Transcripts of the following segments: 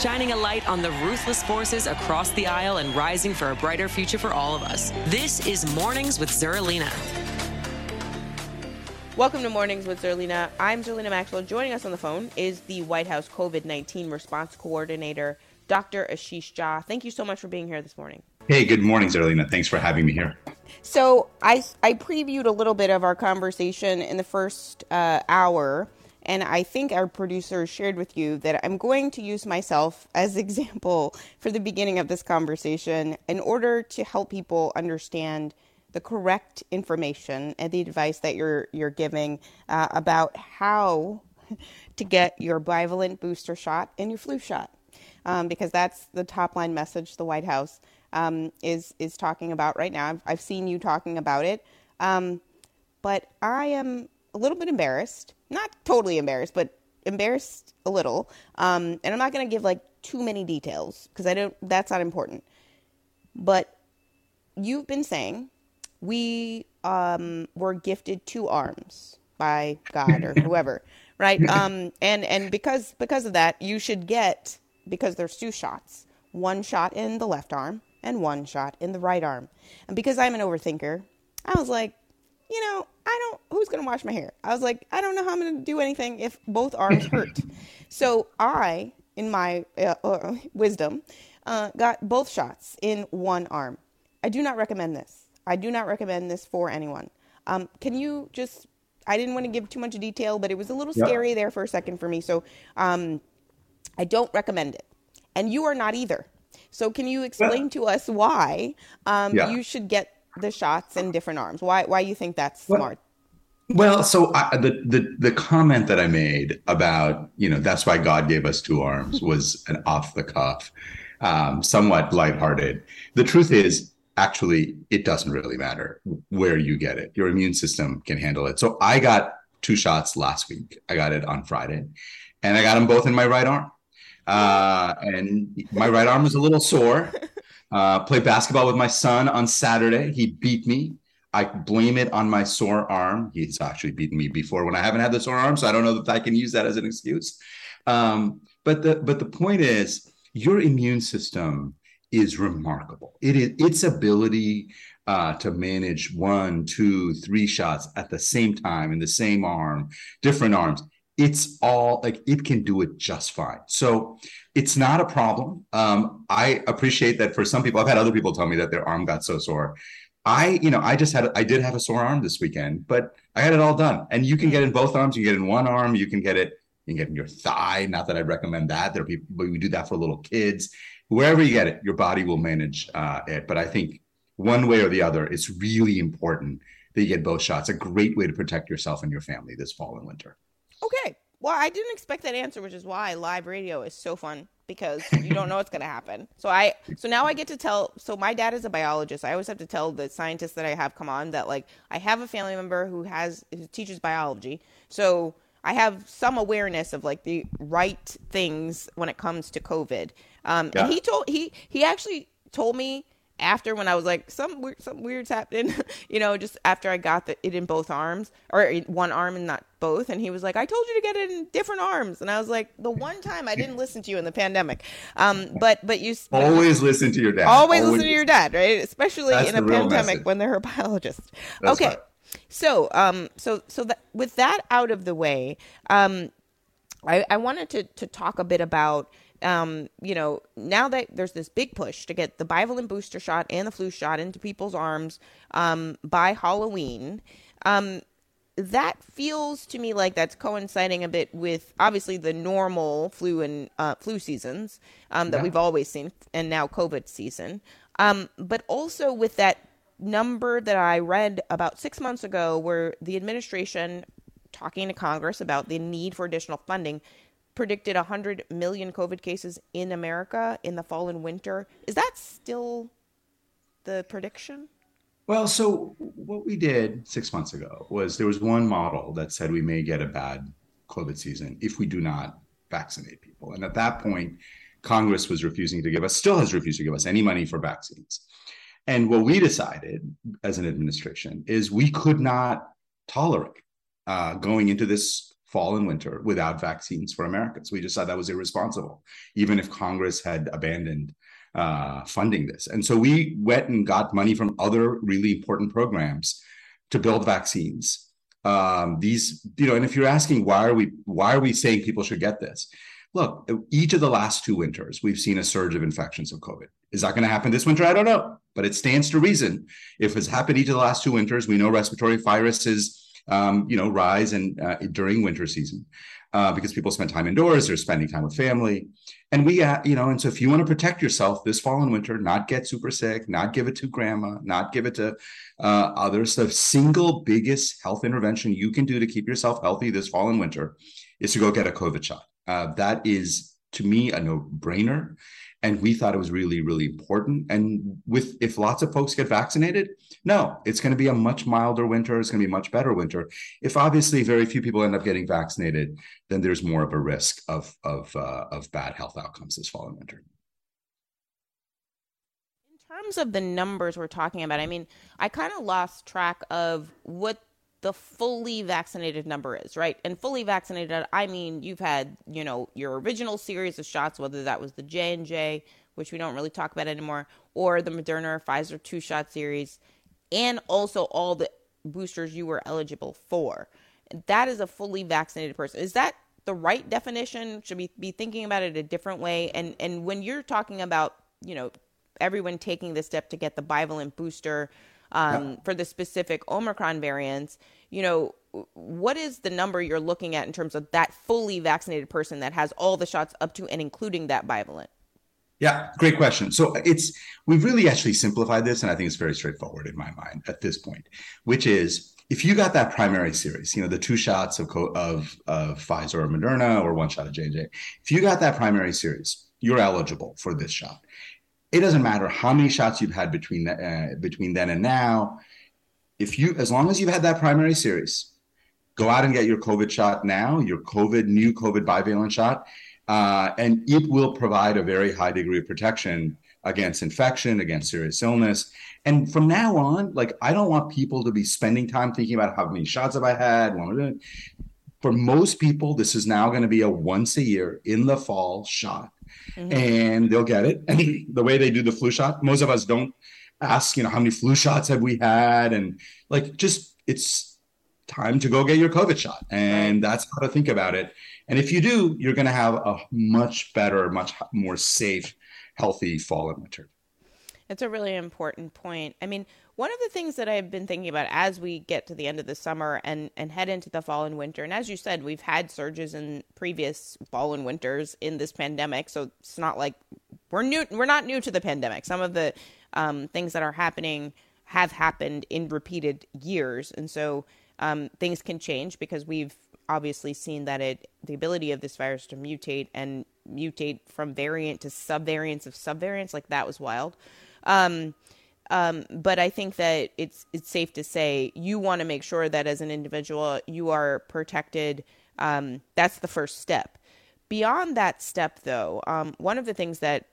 shining a light on the ruthless forces across the aisle and rising for a brighter future for all of us. This is Mornings with Zerlina. Welcome to Mornings with Zerlina. I'm Zerlina Maxwell. Joining us on the phone is the White House COVID 19 response coordinator, Dr. Ashish Jha. Thank you so much for being here this morning. Hey, good morning, Zerlina. Thanks for having me here. So, I, I previewed a little bit of our conversation in the first uh, hour. And I think our producer shared with you that I'm going to use myself as example for the beginning of this conversation in order to help people understand the correct information and the advice that you're you're giving uh, about how to get your bivalent booster shot and your flu shot, um, because that's the top line message the White House um, is is talking about right now. I've, I've seen you talking about it, um, but I am a little bit embarrassed, not totally embarrassed, but embarrassed a little. Um, and I'm not going to give like too many details because I don't. That's not important. But you've been saying we um, were gifted two arms by God or whoever, right? Um, and and because because of that, you should get because there's two shots, one shot in the left arm and one shot in the right arm. And because I'm an overthinker, I was like, you know, I don't, who's going to wash my hair? I was like, I don't know how I'm going to do anything if both arms hurt. so I, in my uh, uh, wisdom, uh, got both shots in one arm. I do not recommend this. I do not recommend this for anyone. Um, can you just, I didn't want to give too much detail, but it was a little yeah. scary there for a second for me. So um, I don't recommend it. And you are not either. So can you explain to us why um, yeah. you should get the shots in different arms? Why why you think that's well, smart? Well, so I, the the the comment that I made about you know that's why God gave us two arms was an off the cuff, um, somewhat lighthearted. The truth is, actually, it doesn't really matter where you get it. Your immune system can handle it. So I got two shots last week. I got it on Friday, and I got them both in my right arm. Uh, and my right arm was a little sore. Uh, played basketball with my son on Saturday. He beat me. I blame it on my sore arm. He's actually beaten me before when I haven't had the sore arm, so I don't know if I can use that as an excuse. Um, but the but the point is, your immune system is remarkable. It is its ability uh, to manage one, two, three shots at the same time in the same arm, different arms it's all like it can do it just fine. So it's not a problem. Um, I appreciate that for some people. I've had other people tell me that their arm got so sore. I, you know, I just had, I did have a sore arm this weekend, but I had it all done. And you can get in both arms. You can get in one arm. You can get it. You can get in your thigh. Not that I'd recommend that. There are people, but we do that for little kids. Wherever you get it, your body will manage uh, it. But I think one way or the other, it's really important that you get both shots. A great way to protect yourself and your family this fall and winter. Okay. Well, I didn't expect that answer, which is why live radio is so fun because you don't know what's going to happen. So I so now I get to tell so my dad is a biologist. I always have to tell the scientists that I have come on that like I have a family member who has who teaches biology. So I have some awareness of like the right things when it comes to COVID. Um, yeah. and he told he he actually told me after when I was like some weird some weird's happening, you know, just after I got the, it in both arms or one arm and not both, and he was like, "I told you to get it in different arms," and I was like, "The one time I didn't listen to you in the pandemic, um, but but you always listen to your dad, always, always listen to your dad, right? Especially in a pandemic message. when they're a biologist." That's okay, right. so um, so so that with that out of the way, um, I, I wanted to to talk a bit about um, you know, now that there's this big push to get the bivalent booster shot and the flu shot into people's arms um, by Halloween, um, that feels to me like that's coinciding a bit with obviously the normal flu and uh, flu seasons um, that yeah. we've always seen, and now COVID season, um, but also with that number that I read about six months ago where the administration, talking to Congress about the need for additional funding, predicted 100 million COVID cases in America in the fall and winter. Is that still the prediction? Well, so what we did six months ago was there was one model that said we may get a bad COVID season if we do not vaccinate people. And at that point, Congress was refusing to give us, still has refused to give us any money for vaccines. And what we decided as an administration is we could not tolerate uh, going into this fall and winter without vaccines for Americans. We just thought that was irresponsible, even if Congress had abandoned uh, funding this. And so we went and got money from other really important programs to build vaccines. Um, these, you know, and if you're asking why are we why are we saying people should get this? Look, each of the last two winters, we've seen a surge of infections of COVID. Is that going to happen this winter? I don't know, but it stands to reason. If it's happened each of the last two winters, we know respiratory viruses, um, you know, rise and uh, during winter season uh, because people spend time indoors, they're spending time with family, and we, uh, you know, and so if you want to protect yourself this fall and winter, not get super sick, not give it to grandma, not give it to uh, others, the single biggest health intervention you can do to keep yourself healthy this fall and winter is to go get a COVID shot. Uh, that is, to me, a no brainer. And we thought it was really, really important. And with if lots of folks get vaccinated, no, it's going to be a much milder winter. It's going to be a much better winter. If obviously very few people end up getting vaccinated, then there's more of a risk of of uh, of bad health outcomes this fall and winter In terms of the numbers we're talking about, I mean, I kind of lost track of what the fully vaccinated number is, right? And fully vaccinated, I mean you've had, you know, your original series of shots, whether that was the J and J, which we don't really talk about anymore, or the Moderna or Pfizer two shot series, and also all the boosters you were eligible for. That is a fully vaccinated person. Is that the right definition? Should we be thinking about it a different way? And and when you're talking about, you know, everyone taking the step to get the bivalent booster um, yeah. for the specific Omicron variants, you know, what is the number you're looking at in terms of that fully vaccinated person that has all the shots up to and including that bivalent? Yeah, great question. So it's we've really actually simplified this, and I think it's very straightforward in my mind at this point, which is if you got that primary series, you know, the two shots of of, of Pfizer or Moderna or one shot of J and J, if you got that primary series, you're eligible for this shot it doesn't matter how many shots you've had between uh, between then and now. If you, as long as you've had that primary series, go out and get your COVID shot now, your COVID new COVID bivalent shot, uh, and it will provide a very high degree of protection against infection, against serious illness. And from now on, like I don't want people to be spending time thinking about how many shots have I had. For most people, this is now going to be a once a year in the fall shot mm-hmm. and they'll get it. And the way they do the flu shot, most of us don't ask, you know, how many flu shots have we had? And like, just it's time to go get your COVID shot. And that's how to think about it. And if you do, you're going to have a much better, much more safe, healthy fall and winter. It's a really important point. I mean, one of the things that I've been thinking about as we get to the end of the summer and, and head into the fall and winter, and as you said, we've had surges in previous fall and winters in this pandemic, so it's not like we're new. We're not new to the pandemic. Some of the um, things that are happening have happened in repeated years, and so um, things can change because we've obviously seen that it the ability of this virus to mutate and mutate from variant to subvariants of subvariants like that was wild. Um, um, but I think that it's it's safe to say you want to make sure that as an individual you are protected. Um, that's the first step. Beyond that step, though, um, one of the things that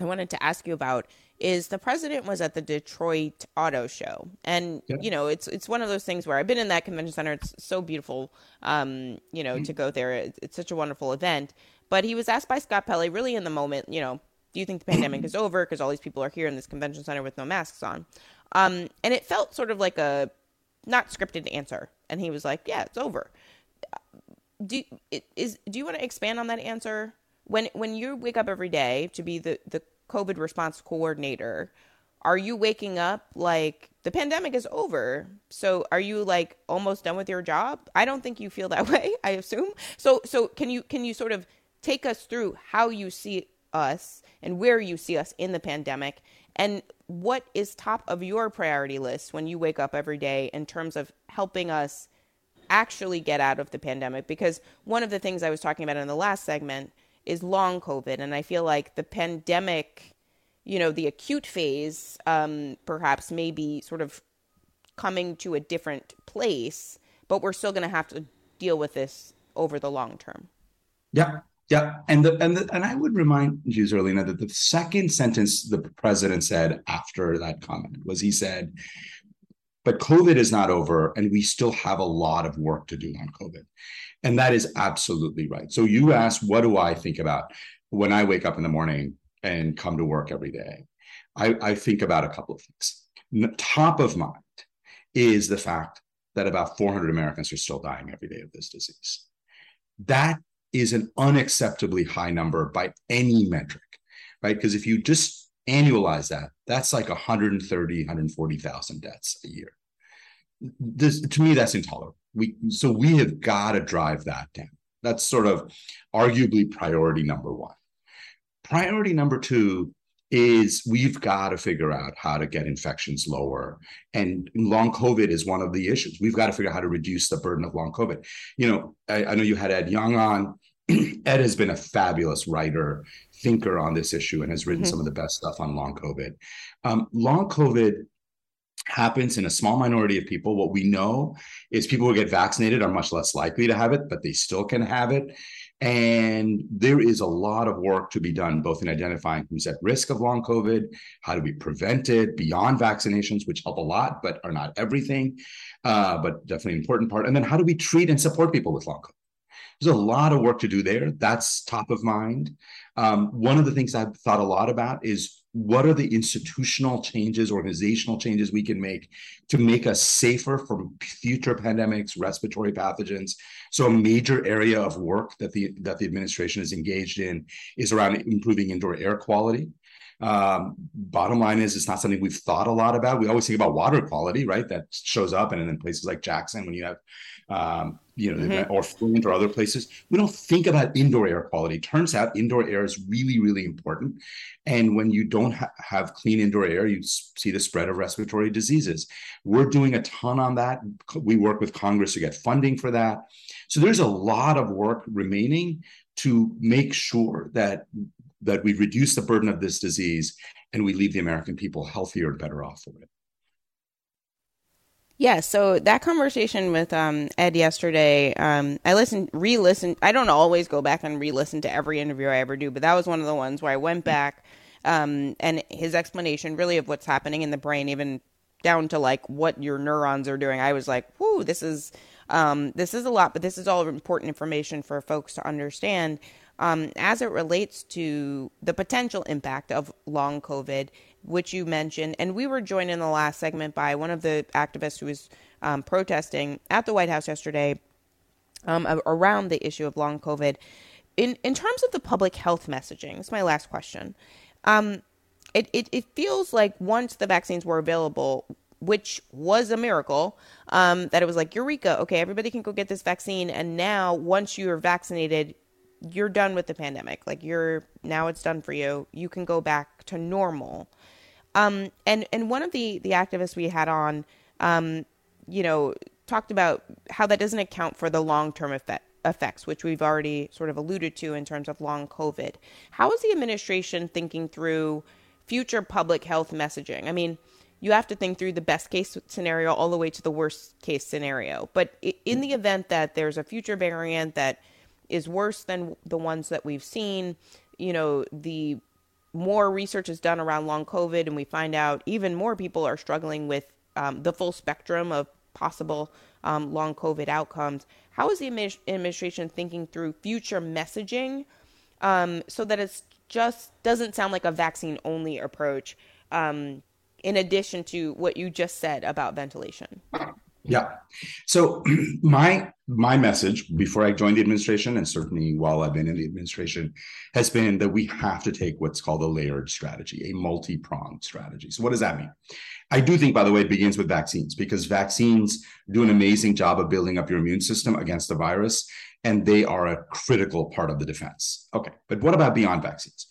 I wanted to ask you about is the president was at the Detroit Auto Show, and yeah. you know it's it's one of those things where I've been in that convention center. It's so beautiful, um, you know, mm-hmm. to go there. It's, it's such a wonderful event. But he was asked by Scott Pelley, really in the moment, you know, do you think the pandemic is over because all these people are here in this convention center with no masks on um, and it felt sort of like a not scripted answer and he was like yeah it's over do is do you want to expand on that answer when when you wake up every day to be the the covid response coordinator are you waking up like the pandemic is over so are you like almost done with your job? I don't think you feel that way i assume. So so can you can you sort of take us through how you see us and where you see us in the pandemic? And what is top of your priority list when you wake up every day in terms of helping us actually get out of the pandemic? Because one of the things I was talking about in the last segment is long COVID. And I feel like the pandemic, you know, the acute phase, um, perhaps maybe sort of coming to a different place, but we're still going to have to deal with this over the long term. Yeah. Yeah, and the, and the, and I would remind you, Zerlina, that the second sentence the president said after that comment was he said, "But COVID is not over, and we still have a lot of work to do on COVID," and that is absolutely right. So you asked, what do I think about when I wake up in the morning and come to work every day? I, I think about a couple of things. Top of mind is the fact that about 400 Americans are still dying every day of this disease. That is an unacceptably high number by any metric, right? Because if you just annualize that, that's like 130, 140,000 deaths a year. This, to me, that's intolerable. We so we have got to drive that down. That's sort of arguably priority number one. Priority number two is we've got to figure out how to get infections lower. And long COVID is one of the issues. We've got to figure out how to reduce the burden of long COVID. You know, I, I know you had Ed Yong on. Ed has been a fabulous writer, thinker on this issue, and has written mm-hmm. some of the best stuff on long COVID. Um, long COVID happens in a small minority of people. What we know is people who get vaccinated are much less likely to have it, but they still can have it. And there is a lot of work to be done, both in identifying who's at risk of long COVID, how do we prevent it beyond vaccinations, which help a lot, but are not everything, uh, but definitely an important part. And then how do we treat and support people with long COVID? There's a lot of work to do there. That's top of mind. Um, one of the things I've thought a lot about is what are the institutional changes, organizational changes we can make to make us safer from future pandemics, respiratory pathogens. So a major area of work that the that the administration is engaged in is around improving indoor air quality. Um, bottom line is, it's not something we've thought a lot about. We always think about water quality, right? That shows up, and in places like Jackson, when you have um, you know, mm-hmm. or Flint or other places. We don't think about indoor air quality. Turns out indoor air is really, really important. And when you don't ha- have clean indoor air, you see the spread of respiratory diseases. We're doing a ton on that. We work with Congress to get funding for that. So there's a lot of work remaining to make sure that that we reduce the burden of this disease and we leave the American people healthier and better off for it. Yeah, so that conversation with um, Ed yesterday, um, I listened, re-listened. I don't always go back and re-listen to every interview I ever do, but that was one of the ones where I went back, um, and his explanation really of what's happening in the brain, even down to like what your neurons are doing. I was like, "Whoo, this is um, this is a lot," but this is all important information for folks to understand um, as it relates to the potential impact of long COVID which you mentioned. And we were joined in the last segment by one of the activists who was um, protesting at the White House yesterday um, around the issue of long COVID. In, in terms of the public health messaging, it's my last question. Um, it, it, it feels like once the vaccines were available, which was a miracle, um, that it was like, Eureka, okay, everybody can go get this vaccine. And now, once you're vaccinated, you're done with the pandemic. Like, you're now it's done for you. You can go back to normal. Um, and and one of the the activists we had on, um, you know, talked about how that doesn't account for the long term effect effects, which we've already sort of alluded to in terms of long COVID. How is the administration thinking through future public health messaging? I mean, you have to think through the best case scenario all the way to the worst case scenario. But in the event that there's a future variant that is worse than the ones that we've seen, you know, the more research is done around long COVID, and we find out even more people are struggling with um, the full spectrum of possible um, long COVID outcomes. How is the administration thinking through future messaging um, so that it just doesn't sound like a vaccine only approach, um, in addition to what you just said about ventilation? Yeah. So my my message before I joined the administration, and certainly while I've been in the administration, has been that we have to take what's called a layered strategy, a multi-pronged strategy. So what does that mean? I do think, by the way, it begins with vaccines because vaccines do an amazing job of building up your immune system against the virus, and they are a critical part of the defense. Okay, but what about beyond vaccines?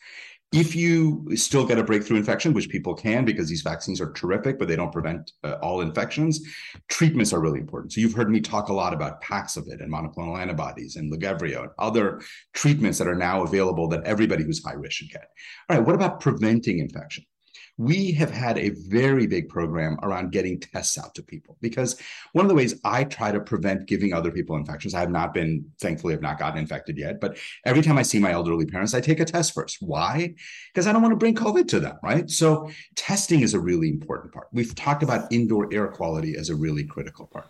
If you still get a breakthrough infection, which people can because these vaccines are terrific, but they don't prevent uh, all infections, treatments are really important. So you've heard me talk a lot about Paxlovid and monoclonal antibodies and Lagevrio and other treatments that are now available that everybody who's high risk should get. All right, what about preventing infection? We have had a very big program around getting tests out to people because one of the ways I try to prevent giving other people infections, I have not been, thankfully, have not gotten infected yet, but every time I see my elderly parents, I take a test first. Why? Because I don't want to bring COVID to them, right? So testing is a really important part. We've talked about indoor air quality as a really critical part.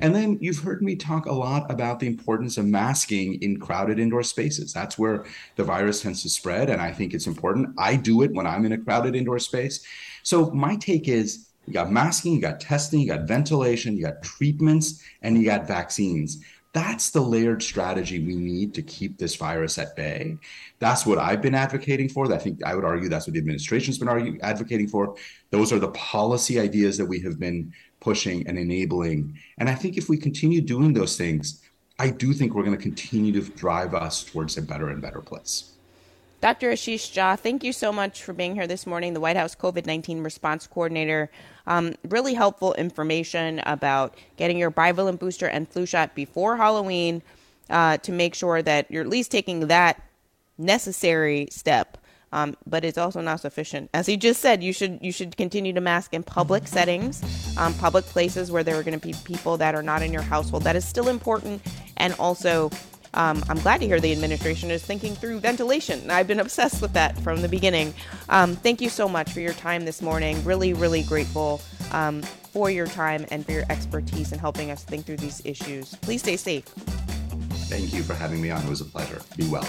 And then you've heard me talk a lot about the importance of masking in crowded indoor spaces. That's where the virus tends to spread. And I think it's important. I do it when I'm in a crowded indoor space. So my take is you got masking, you got testing, you got ventilation, you got treatments, and you got vaccines. That's the layered strategy we need to keep this virus at bay. That's what I've been advocating for. I think I would argue that's what the administration's been argue, advocating for. Those are the policy ideas that we have been pushing and enabling. And I think if we continue doing those things, I do think we're going to continue to drive us towards a better and better place. Dr. Ashish Jha, thank you so much for being here this morning, the White House COVID 19 response coordinator. Um, really helpful information about getting your bivalent booster and flu shot before Halloween uh, to make sure that you're at least taking that necessary step um, but it's also not sufficient. As he just said, you should you should continue to mask in public settings, um, public places where there are going to be people that are not in your household. That is still important, and also. Um, I'm glad to hear the administration is thinking through ventilation. I've been obsessed with that from the beginning. Um, thank you so much for your time this morning. Really, really grateful um, for your time and for your expertise in helping us think through these issues. Please stay safe. Thank you for having me on. It was a pleasure. Be well.